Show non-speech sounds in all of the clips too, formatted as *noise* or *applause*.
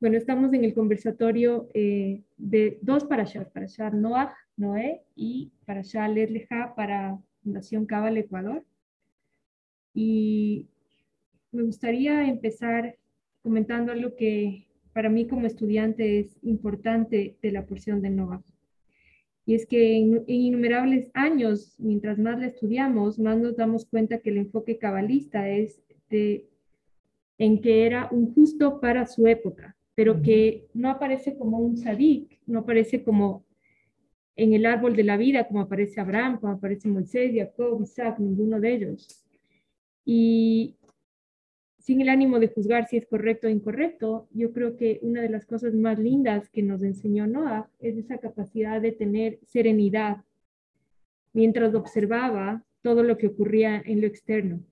Bueno, estamos en el conversatorio eh, de dos parashas, parashat Noah, Noé y parashat Letleja para Fundación Cabal Ecuador. Y me gustaría empezar comentando algo que para mí como estudiante es importante de la porción de Noah. Y es que en, innumerables años, mientras más la estudiamos, más nos damos cuenta que el enfoque cabalista es de, en que era un justo para su época, pero que no aparece como un sadik, no aparece como en el árbol de la vida, como aparece Abraham, como aparece Moisés, Jacob, Isaac, ninguno de ellos. Y sin el ánimo de juzgar si es correcto o incorrecto, yo creo que una de las cosas más lindas que nos enseñó Noah es esa capacidad de tener serenidad mientras observaba todo lo que ocurría en lo externo.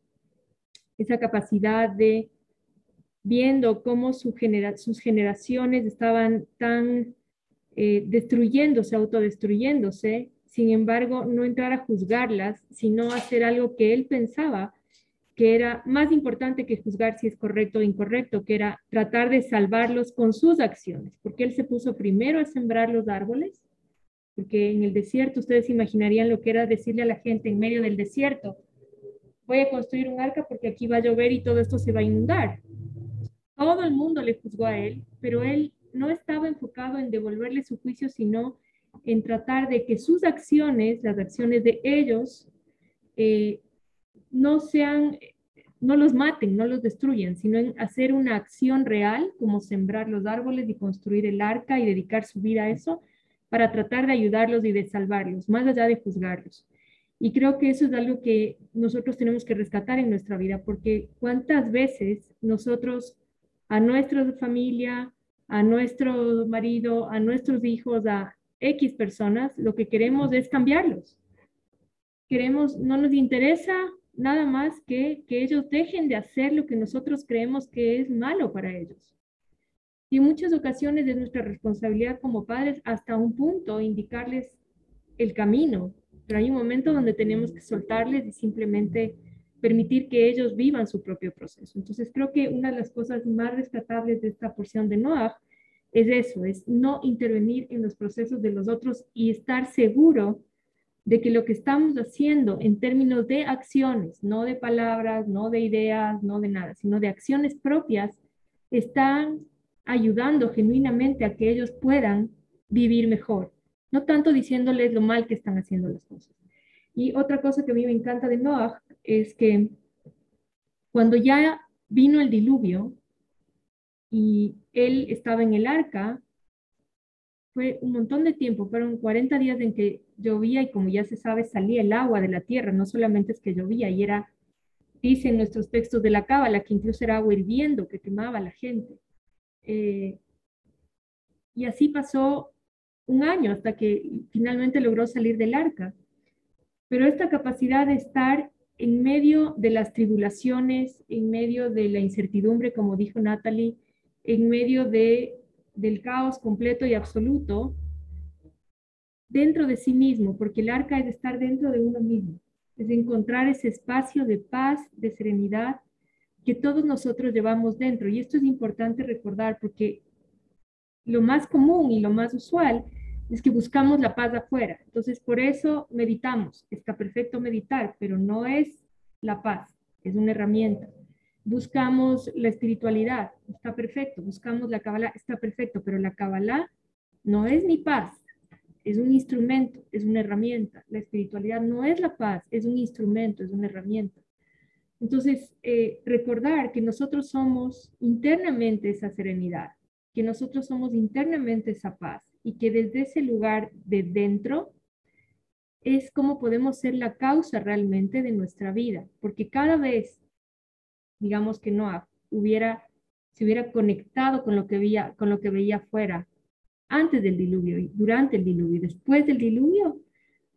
Esa capacidad de viendo cómo sus generaciones estaban tan eh, destruyéndose, autodestruyéndose, sin embargo, no entrar a juzgarlas, sino hacer algo que él pensaba que era más importante que juzgar si es correcto o incorrecto, que era tratar de salvarlos con sus acciones, porque él se puso primero a sembrar los árboles, porque en el desierto ustedes imaginarían lo que era decirle a la gente en medio del desierto, voy a construir un arca porque aquí va a llover y todo esto se va a inundar. Todo el mundo le juzgó a él, pero él no estaba enfocado en devolverle su juicio, sino en tratar de que sus acciones, las acciones de ellos, eh, no sean, no los maten, no los destruyan, sino en hacer una acción real, como sembrar los árboles y construir el arca y dedicar su vida a eso, para tratar de ayudarlos y de salvarlos, más allá de juzgarlos. Y creo que eso es algo que nosotros tenemos que rescatar en nuestra vida, porque cuántas veces nosotros a nuestra familia, a nuestro marido, a nuestros hijos, a X personas, lo que queremos es cambiarlos. Queremos, no nos interesa nada más que que ellos dejen de hacer lo que nosotros creemos que es malo para ellos. Y en muchas ocasiones es nuestra responsabilidad como padres hasta un punto indicarles el camino, pero hay un momento donde tenemos que soltarles y simplemente permitir que ellos vivan su propio proceso. Entonces creo que una de las cosas más rescatables de esta porción de Noah es eso, es no intervenir en los procesos de los otros y estar seguro de que lo que estamos haciendo en términos de acciones, no de palabras, no de ideas, no de nada, sino de acciones propias, están ayudando genuinamente a que ellos puedan vivir mejor, no tanto diciéndoles lo mal que están haciendo las cosas. Y otra cosa que a mí me encanta de Noah es que cuando ya vino el diluvio y él estaba en el arca, fue un montón de tiempo, fueron 40 días en que llovía y como ya se sabe salía el agua de la tierra, no solamente es que llovía y era, dicen nuestros textos de la cábala, que incluso era agua hirviendo que quemaba a la gente. Eh, y así pasó un año hasta que finalmente logró salir del arca. Pero esta capacidad de estar en medio de las tribulaciones, en medio de la incertidumbre, como dijo Natalie, en medio de, del caos completo y absoluto, dentro de sí mismo, porque el arca es estar dentro de uno mismo, es encontrar ese espacio de paz, de serenidad que todos nosotros llevamos dentro. Y esto es importante recordar porque lo más común y lo más usual es que buscamos la paz afuera. Entonces, por eso meditamos. Está perfecto meditar, pero no es la paz, es una herramienta. Buscamos la espiritualidad, está perfecto. Buscamos la Kabbalah, está perfecto, pero la Kabbalah no es mi paz, es un instrumento, es una herramienta. La espiritualidad no es la paz, es un instrumento, es una herramienta. Entonces, eh, recordar que nosotros somos internamente esa serenidad, que nosotros somos internamente esa paz y que desde ese lugar de dentro es como podemos ser la causa realmente de nuestra vida, porque cada vez, digamos que no hubiera, se hubiera conectado con lo que veía, con lo que veía afuera antes del diluvio y durante el diluvio y después del diluvio,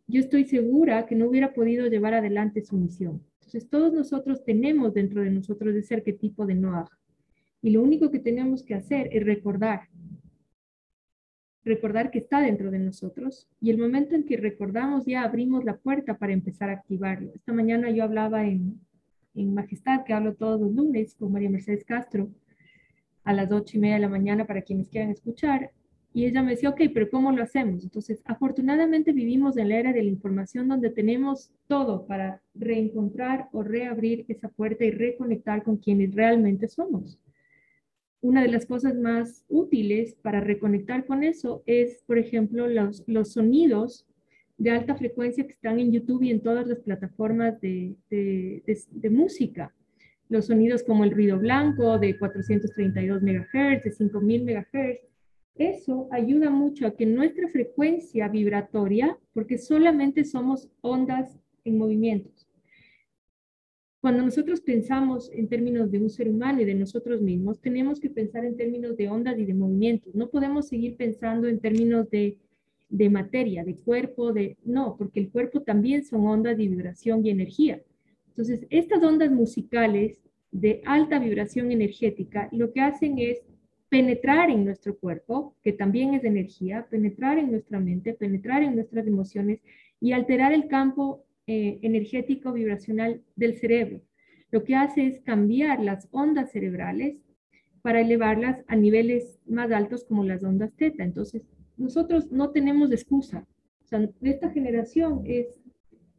yo estoy segura que no hubiera podido llevar adelante su misión. Entonces, todos nosotros tenemos dentro de nosotros ese arquetipo de Noah. Y lo único que tenemos que hacer es recordar recordar que está dentro de nosotros y el momento en que recordamos ya abrimos la puerta para empezar a activarlo. Esta mañana yo hablaba en, en Majestad, que hablo todos los lunes con María Mercedes Castro, a las ocho y media de la mañana para quienes quieran escuchar. Y ella me decía, ok, pero ¿cómo lo hacemos? Entonces, afortunadamente vivimos en la era de la información donde tenemos todo para reencontrar o reabrir esa puerta y reconectar con quienes realmente somos. Una de las cosas más útiles para reconectar con eso es, por ejemplo, los, sonidos de alta frecuencia que están en YouTube y en todas las plataformas de, de, de música los sonidos como el ruido blanco de 432 MHz, de 5000 MHz. Eso ayuda mucho a que nuestra frecuencia vibratoria, porque solamente somos ondas en movimientos. Cuando nosotros pensamos en términos de un ser humano y de nosotros mismos, tenemos que pensar en términos de ondas y de movimientos. No podemos seguir pensando en términos de, de materia, de cuerpo, de... No, porque el cuerpo también son ondas de vibración y energía. Entonces, estas ondas musicales de alta vibración energética lo que hacen es penetrar en nuestro cuerpo, que también es energía, penetrar en nuestra mente, penetrar en nuestras emociones y alterar el campo eh, energético vibracional del cerebro. Lo que hace es cambiar las ondas cerebrales para elevarlas a niveles más altos como las ondas teta. Entonces, nosotros no tenemos excusa. Esta generación es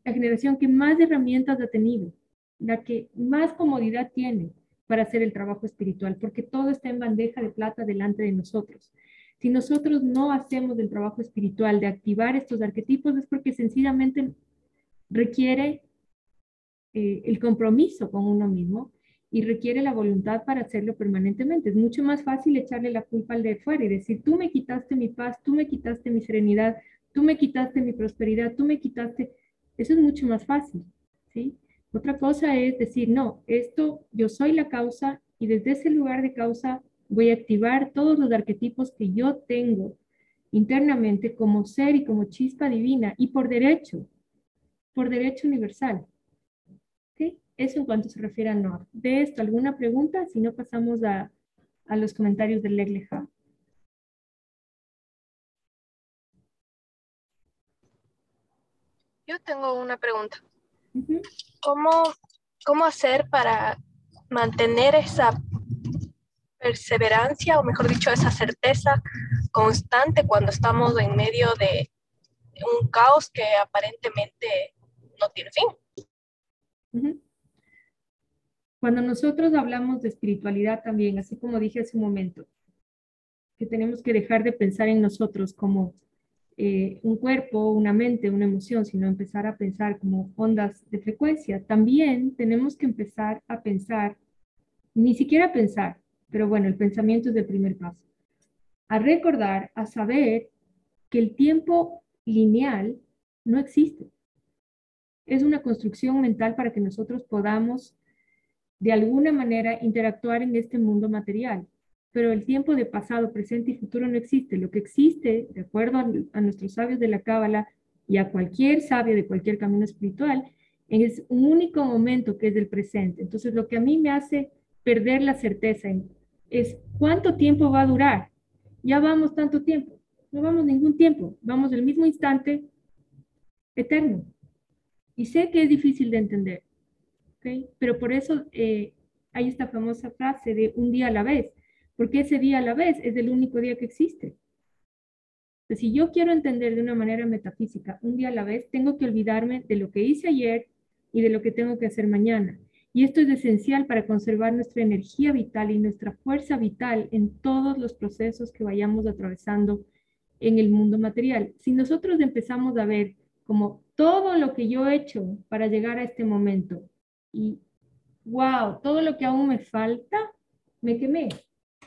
la generación que más herramientas ha tenido, la que más comodidad tiene para hacer el trabajo espiritual, porque todo está en bandeja de plata delante de nosotros. Si nosotros no hacemos el trabajo espiritual de activar estos arquetipos, es porque sencillamente requiere eh, el compromiso con uno mismo y requiere la voluntad para hacerlo permanentemente. Es mucho más fácil echarle la culpa al de fuera y decir, tú me quitaste mi paz, tú me quitaste mi serenidad, tú me quitaste mi prosperidad, tú me quitaste... Eso es mucho más fácil, ¿sí? Otra cosa es decir, no, esto yo soy la causa y desde ese lugar de causa voy a activar todos los arquetipos que yo tengo internamente como ser y como chispa divina y por derecho, por derecho universal. ¿Okay? Eso en cuanto se refiere a Noah. ¿De esto alguna pregunta? Si no, pasamos a, los comentarios del Legleja. Yo tengo una pregunta. ¿Cómo, ¿Cómo hacer para mantener esa perseverancia, o mejor dicho, esa certeza constante cuando estamos en medio de un caos que aparentemente no tiene fin? Cuando nosotros hablamos de espiritualidad también, así como dije hace un momento, que tenemos que dejar de pensar en nosotros como eh, un cuerpo, una mente, una emoción, sino empezar a pensar como ondas de frecuencia. También tenemos que empezar a pensar, ni siquiera pensar, pero bueno, el pensamiento es el primer paso, a recordar, a saber que el tiempo lineal no existe. Es una construcción mental para que nosotros podamos de alguna manera interactuar en este mundo material pero el tiempo de pasado, presente y futuro no existe. Lo que existe, de acuerdo a, nuestros sabios de la Cábala y a cualquier sabio de cualquier camino espiritual, es un único momento que es el presente. Entonces, lo que a mí me hace perder la certeza es cuánto tiempo va a durar. Ya vamos tanto tiempo. No vamos ningún tiempo. Vamos el mismo instante eterno. Y sé que es difícil de entender. ¿okay? Pero por eso eh, hay esta famosa frase de un día a la vez porque ese día a la vez es el único día que existe. si yo quiero entender de una manera metafísica un día a la vez, tengo que olvidarme de lo que hice ayer y de lo que tengo que hacer mañana. Y esto es esencial para conservar nuestra energía vital y nuestra fuerza vital en todos los procesos que vayamos atravesando en el mundo material. Si nosotros empezamos a ver como todo lo que yo he hecho para llegar a este momento y wow, todo lo que aún me falta, me quemé.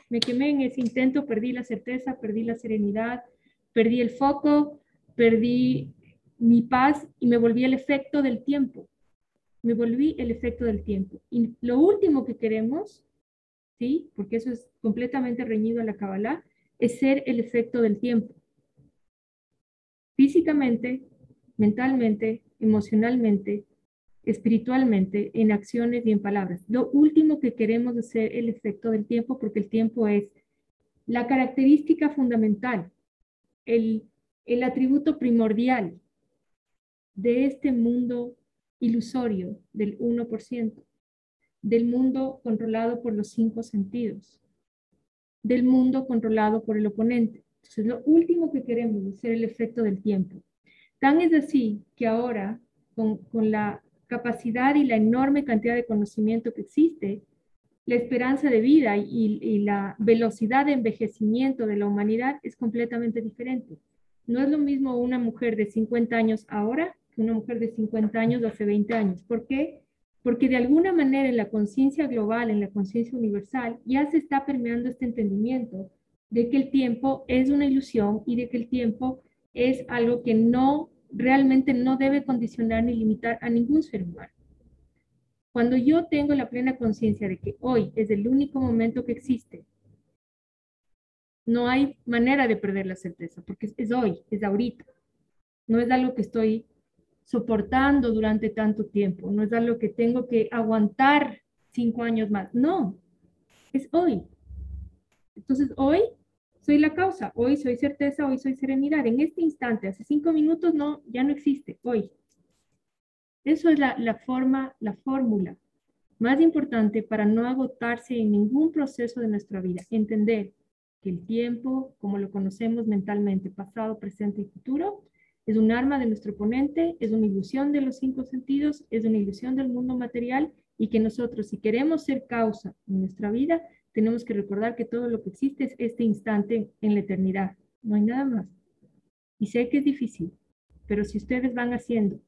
Me quemé en ese intento, perdí la certeza, perdí la serenidad, perdí el foco, perdí mi paz y me volví el efecto del tiempo. Me volví el efecto del tiempo. Y lo último que queremos, ¿sí? Porque eso es completamente reñido a la Kabbalah, es ser el efecto del tiempo. Físicamente, mentalmente, emocionalmente, espiritualmente, en acciones y en palabras. Lo último que queremos es ser el efecto del tiempo, porque el tiempo es la característica fundamental, el, el atributo primordial de este mundo ilusorio del 1%, del mundo controlado por los cinco sentidos. del mundo controlado por el oponente. Entonces, lo último que queremos es ser el efecto del tiempo. Tan es así que ahora, con, la capacidad y la enorme cantidad de conocimiento que existe, la esperanza de vida y, y, la velocidad de envejecimiento de la humanidad es completamente diferente. No es lo mismo una mujer de 50 años ahora que una mujer de 50 años hace 20 años. ¿Por qué? Porque de alguna manera en la conciencia global, en la conciencia universal, ya se está permeando este entendimiento de que el tiempo es una ilusión y de que el tiempo es algo que no realmente no debe condicionar ni limitar a ningún ser humano. Cuando yo tengo la plena conciencia de que hoy es el único momento que existe, no hay manera de perder la certeza, porque es hoy, es ahorita. No es algo que estoy soportando durante tanto tiempo, no es algo que tengo que aguantar cinco años más, no, es hoy. Entonces hoy soy la causa, hoy soy certeza, hoy soy serenidad. En este instante, hace cinco minutos, no, ya no existe, hoy. Eso es la, forma, la fórmula más importante para no agotarse en ningún proceso de nuestra vida. Entender que el tiempo, como lo conocemos mentalmente, pasado, presente y futuro, es un arma de nuestro oponente, es una ilusión de los cinco sentidos, es una ilusión del mundo material y que nosotros, si queremos ser causa en nuestra vida, tenemos que recordar que todo lo que existe es este instante en la eternidad. No hay nada más. Y sé que es difícil, pero si ustedes van haciendo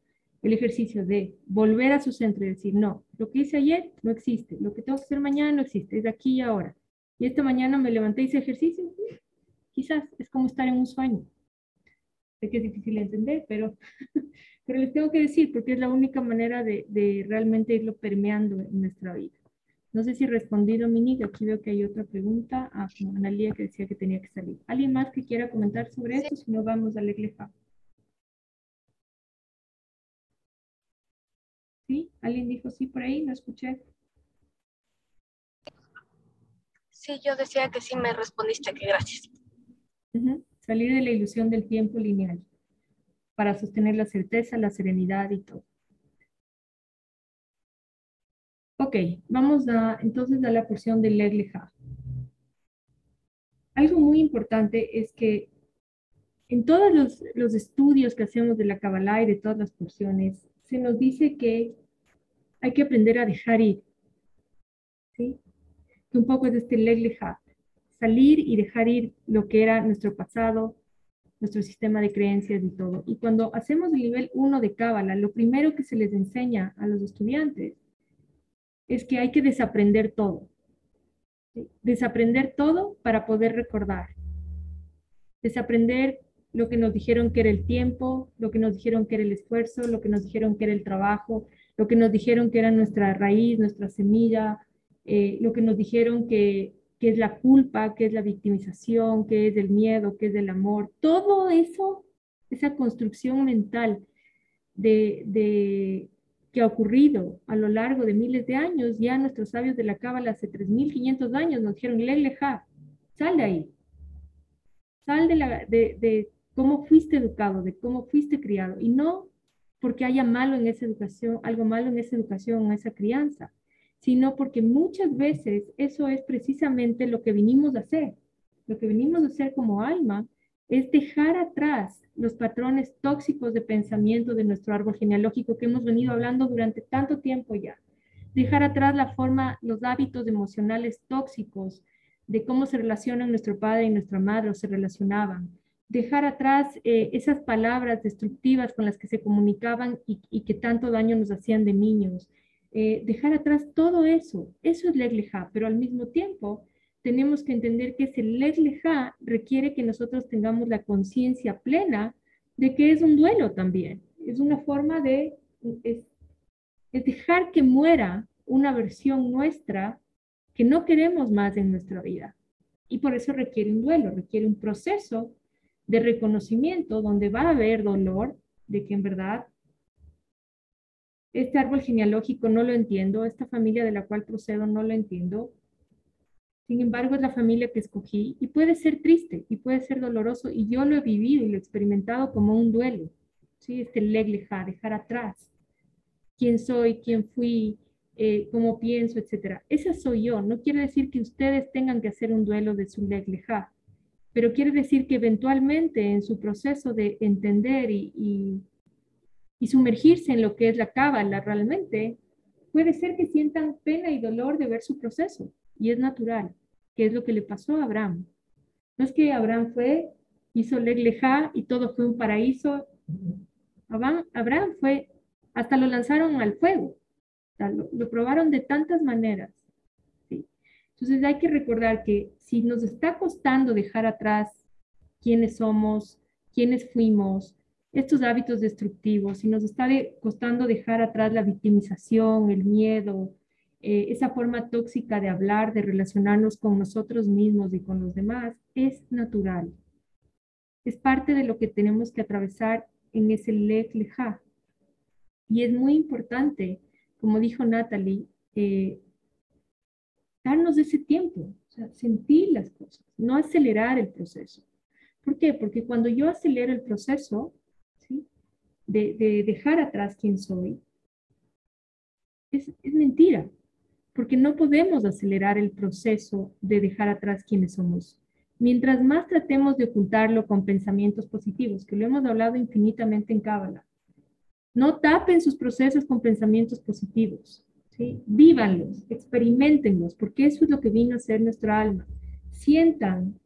el ejercicio de volver a su centro y decir, no, lo que hice ayer no existe, lo que tengo que hacer mañana no existe, es aquí y ahora. Y esta mañana me levanté y hice ejercicio, quizás es como estar en un sueño. Sé que es difícil de entender, pero, *laughs* pero les tengo que decir porque es la única manera de, de realmente irlo permeando en nuestra vida. No sé si he respondido, Mini, aquí veo que hay otra pregunta a Analia que decía que tenía que salir. ¿Alguien más que quiera comentar sobre esto? Si no, vamos a Leglefa. ¿Sí? ¿Alguien dijo sí por ahí? ¿No escuché? Sí, yo decía que sí me respondiste, que gracias. Salir de la ilusión del tiempo lineal para sostener la certeza, la serenidad y todo. Ok, vamos a, entonces a la porción del Legleja. Algo muy importante es que en todos los, estudios que hacemos de la Kabbalah y de todas las porciones, se nos dice que hay que aprender a dejar ir. ¿sí? Que un poco es este Legleja, salir y dejar ir lo que era nuestro pasado, nuestro sistema de creencias y todo. Y cuando hacemos el nivel 1 de Kabbalah, lo primero que se les enseña a los estudiantes es que hay que desaprender todo. Desaprender todo para poder recordar. Desaprender lo que nos dijeron que era el tiempo, lo que nos dijeron que era el esfuerzo, lo que nos dijeron que era el trabajo, lo que nos dijeron que era nuestra raíz, nuestra semilla, eh, lo que nos dijeron que, que, es la culpa, que es la victimización, que es el miedo, que es el amor. Todo eso, esa construcción mental de, de que ha ocurrido a lo largo de miles de años, ya nuestros sabios de la Cábala hace 3.500 años nos dijeron, Leleja, sal de ahí, sal de, la, de, de cómo fuiste educado, de cómo fuiste criado, y no porque haya malo en esa educación, algo malo en esa educación, en esa crianza, sino porque muchas veces eso es precisamente lo que vinimos a hacer. Lo que venimos a hacer como alma es dejar atrás los patrones tóxicos de pensamiento de nuestro árbol genealógico que hemos venido hablando durante tanto tiempo ya. Dejar atrás la forma, los hábitos emocionales tóxicos de cómo se relacionan nuestro padre y nuestra madre o se relacionaban. Dejar atrás eh, esas palabras destructivas con las que se comunicaban y, que tanto daño nos hacían de niños. Eh, dejar atrás todo eso, eso es Legleja, pero al mismo tiempo tenemos que entender que ese Legleja requiere que nosotros tengamos la conciencia plena de que es un duelo también. Es una forma de dejar que muera una versión nuestra que no queremos más en nuestra vida. Y por eso requiere un duelo, requiere un proceso de reconocimiento donde va a haber dolor de que en verdad este árbol genealógico no lo entiendo, esta familia de la cual procedo no lo entiendo, sin embargo, es la familia que escogí y puede ser triste y puede ser doloroso y yo lo he vivido y lo he experimentado como un duelo. ¿sí? Este legleja, dejar atrás quién soy, quién fui, eh, cómo pienso, etc. Esa soy yo. No quiere decir que ustedes tengan que hacer un duelo de su leja, pero quiere decir que eventualmente en su proceso de entender y, y, sumergirse en lo que es la cábala realmente, puede ser que sientan pena y dolor de ver su proceso. Y es natural, que es lo que le pasó a Abraham. No es que Abraham fue, hizo leja y todo fue un paraíso. Abraham, Abraham fue, hasta lo lanzaron al fuego lo, probaron de tantas maneras. Entonces hay que recordar que si nos está costando dejar atrás quiénes somos, quiénes fuimos, estos hábitos destructivos, si nos está costando dejar atrás la victimización, el miedo, eh, esa forma tóxica de hablar, de relacionarnos con nosotros mismos y con los demás, es natural. Es parte de lo que tenemos que atravesar en ese lej. Y es muy importante como dijo Natalie, eh, darnos ese tiempo, sentir las cosas, no acelerar el proceso. ¿Por qué? Porque cuando yo acelero el proceso de, dejar atrás quién soy, es mentira, porque no podemos acelerar el proceso de dejar atrás quiénes somos. Mientras más tratemos de ocultarlo con pensamientos positivos, que lo hemos hablado infinitamente en Cábala, no tapen sus procesos con pensamientos positivos. ¿sí? Vívanlos, experimentenlos, porque eso es lo que vino a ser nuestra alma. Sientan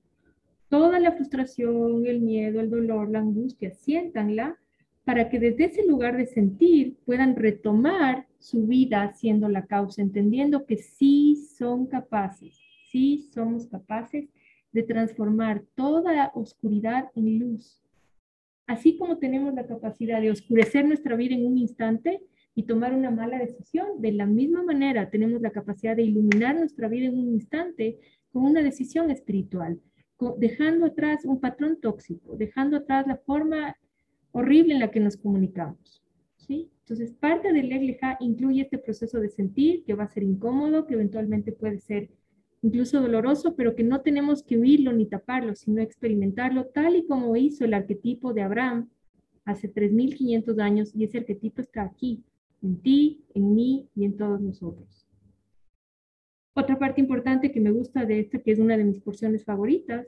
toda la frustración, el miedo, el dolor, la angustia, siéntanla para que desde ese lugar de sentir puedan retomar su vida siendo la causa, entendiendo que sí son capaces, sí somos capaces de transformar toda oscuridad en luz, Así como tenemos la capacidad de oscurecer nuestra vida en un instante y tomar una mala decisión, de la misma manera tenemos la capacidad de iluminar nuestra vida en un instante con una decisión espiritual, dejando atrás un patrón tóxico, dejando atrás la forma horrible en la que nos comunicamos. ¿Sí? Entonces, parte del Legleja incluye este proceso de sentir que va a ser incómodo, que eventualmente puede ser incluso doloroso, pero que no tenemos que huirlo ni taparlo, sino experimentarlo tal y como hizo el arquetipo de Abraham hace 3.500 años y ese arquetipo está aquí, en ti, en mí y en todos nosotros. Otra parte importante que me gusta de esta, que es una de mis porciones favoritas,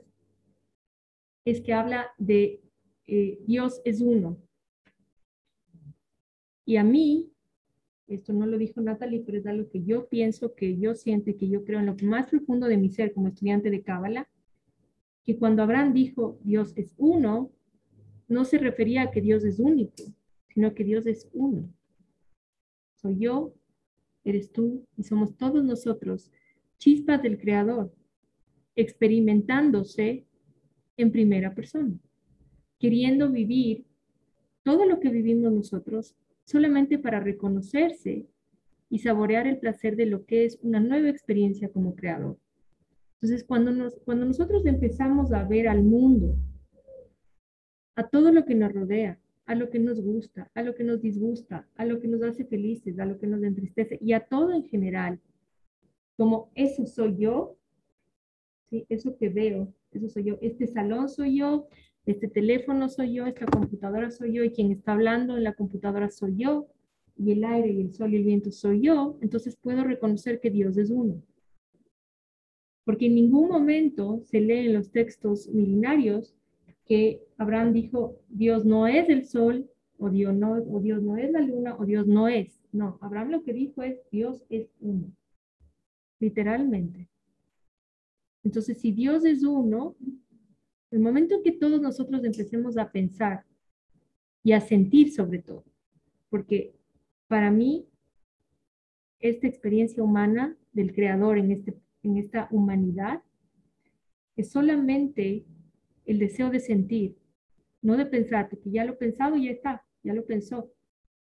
es que habla de eh, Dios es uno. Y a mí, esto no lo dijo Natalie, pero es algo que yo pienso, que yo siento y que yo creo en lo más profundo de mi ser como estudiante de Cábala, que cuando Abraham dijo Dios es uno, no se refería a que Dios es único, sino que Dios es uno. Soy yo, eres tú y somos todos nosotros, chispas del Creador, experimentándose en primera persona, queriendo vivir todo lo que vivimos nosotros solamente para reconocerse y saborear el placer de lo que es una nueva experiencia como creador. Entonces, cuando, nos, cuando nosotros empezamos a ver al mundo, a todo lo que nos rodea, a lo que nos gusta, a lo que nos disgusta, a lo que nos hace felices, a lo que nos entristece y a todo en general, como eso soy yo, ¿sí? eso que veo, eso soy yo, este salón soy yo, este teléfono soy yo, esta computadora soy yo y quien está hablando en la computadora soy yo y el aire y el sol y el viento soy yo, entonces puedo reconocer que Dios es uno. Porque en ningún momento se lee en los textos milenarios que Abraham dijo, Dios no es el sol, o Dios no, o Dios no es la luna, o Dios no es. No, Abraham lo que dijo es, Dios es uno. Literalmente. Entonces, si Dios es uno, el momento en que todos nosotros empecemos a pensar y a sentir sobre todo, porque para mí esta experiencia humana del creador en, este, en esta humanidad es solamente el deseo de sentir, no de pensar, porque ya lo he pensado ya está, ya lo pensó,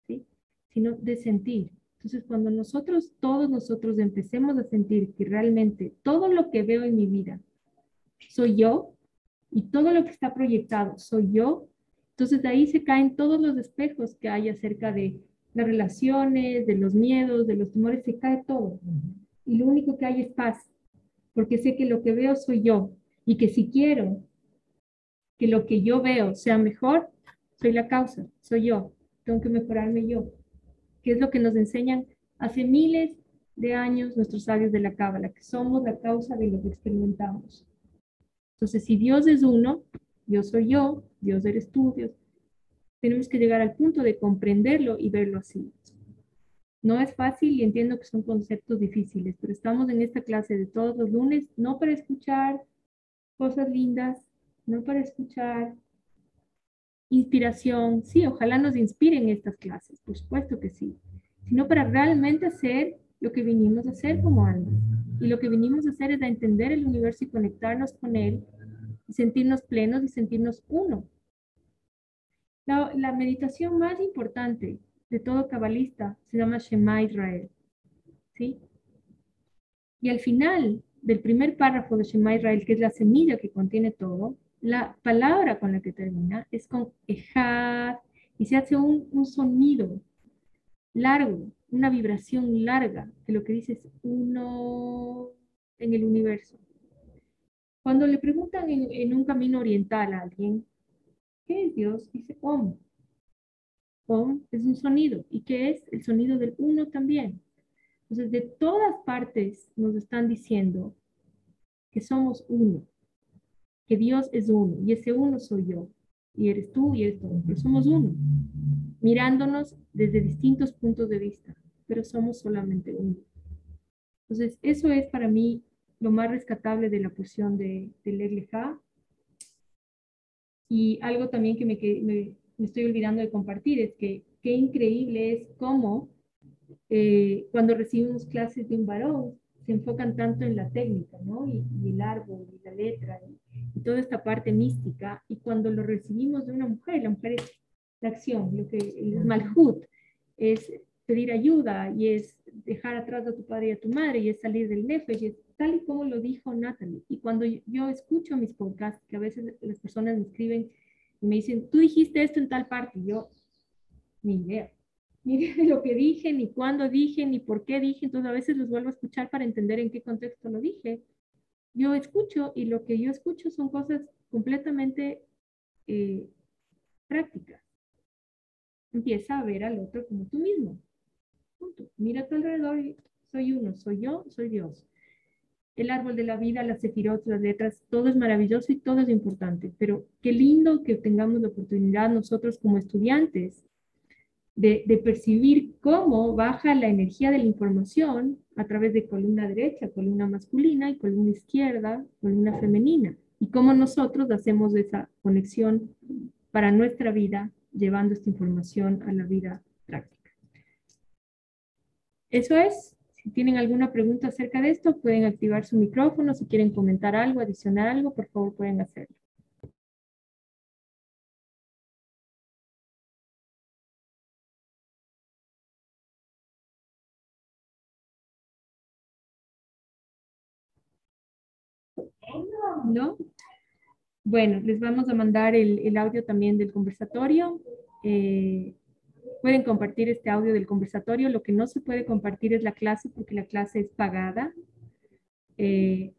¿sí? sino de sentir. Entonces, cuando nosotros, todos nosotros empecemos a sentir que realmente todo lo que veo en mi vida soy yo, y todo lo que está proyectado soy yo, entonces de ahí se caen todos los espejos que hay acerca de las relaciones, de los miedos, de los temores, se cae todo. Y lo único que hay es paz, porque sé que lo que veo soy yo y que si quiero que lo que yo veo sea mejor, soy la causa, soy yo, tengo que mejorarme yo, que es lo que nos enseñan hace miles de años nuestros sabios de la Cábala, que somos la causa de lo que experimentamos. Entonces, si Dios es uno, Dios soy yo, Dios eres tú, Dios, tenemos que llegar al punto de comprenderlo y verlo así. No es fácil y entiendo que son conceptos difíciles, pero estamos en esta clase de todos los lunes, no para escuchar cosas lindas, no para escuchar inspiración. Sí, ojalá nos inspiren estas clases, por supuesto que sí, sino para realmente hacer lo que vinimos a hacer como almas. Y lo que vinimos a hacer es a entender el universo y conectarnos con él y sentirnos plenos y sentirnos uno. La, la meditación más importante de todo cabalista se llama Shema Israel. ¿Sí? Y al final del primer párrafo de Shema Israel, que es la semilla que contiene todo, la palabra con la que termina es con ejad y se hace un, un sonido largo, una vibración larga de lo que dice es uno en el universo. Cuando le preguntan en, en, un camino oriental a alguien, ¿qué es Dios? Dice Om. Om es un sonido. ¿Y qué es? El sonido del uno también. Entonces, de todas partes nos están diciendo que somos uno, que Dios es uno, y ese uno soy yo, y eres tú y eres tú, pero somos uno, mirándonos desde distintos puntos de vista, pero somos solamente uno. Entonces, eso es para mí lo más rescatable de la porción de, de Y algo también que me, me, me, estoy olvidando de compartir es que qué increíble es cómo eh, cuando recibimos clases de un varón, se enfocan tanto en la técnica, ¿no? Y, el árbol, y la letra, y, toda esta parte mística. Y cuando lo recibimos de una mujer, la mujer es la acción, lo que el malhut es pedir ayuda y es dejar atrás a tu padre y a tu madre y es salir del nefesh, y es tal y como lo dijo Natalie. Y cuando yo escucho mis podcasts, que a veces las personas me escriben y me dicen, tú dijiste esto en tal parte, y yo, ni idea ni de lo que dije, ni cuándo dije, ni por qué dije, entonces a veces los vuelvo a escuchar para entender en qué contexto lo dije. Yo escucho y lo que yo escucho son cosas completamente eh, prácticas. Empieza a ver al otro como tú mismo. Mira a tu alrededor y soy uno, soy yo, soy Dios. El árbol de la vida, las sefirot, las letras, todo es maravilloso y todo es importante, pero qué lindo que tengamos la oportunidad nosotros como estudiantes de, percibir cómo baja la energía de la información a través de columna derecha, columna masculina y columna izquierda, columna femenina, y cómo nosotros hacemos esa conexión para nuestra vida, llevando esta información a la vida. Eso es. Si tienen alguna pregunta acerca de esto, pueden activar su micrófono. Si quieren comentar algo, adicionar algo, por favor pueden hacerlo. ¿no? Bueno, les vamos a mandar el, audio también del conversatorio. Eh, pueden compartir este audio del conversatorio. Lo que no se puede compartir es la clase porque la clase es pagada. Eh,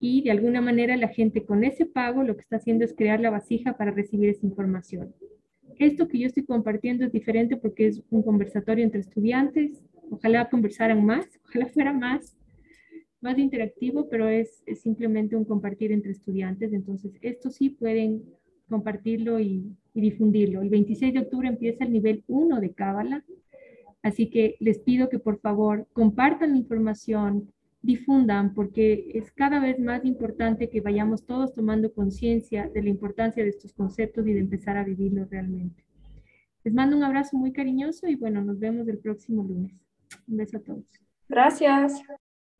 y de alguna manera la gente con ese pago lo que está haciendo es crear la vasija para recibir esa información. Esto que yo estoy compartiendo es diferente porque es un conversatorio entre estudiantes. Ojalá conversaran más, *laughs* ojalá fuera más más interactivo, pero es, simplemente un compartir entre estudiantes. Entonces, esto sí pueden compartirlo y, difundirlo. El 26 de octubre empieza el nivel 1 de Cábala, así que les pido que por favor compartan la información, difundan, porque es cada vez más importante que vayamos todos tomando conciencia de la importancia de estos conceptos y de empezar a vivirlos realmente. Les mando un abrazo muy cariñoso y bueno, nos vemos el próximo lunes. Un beso a todos. Gracias.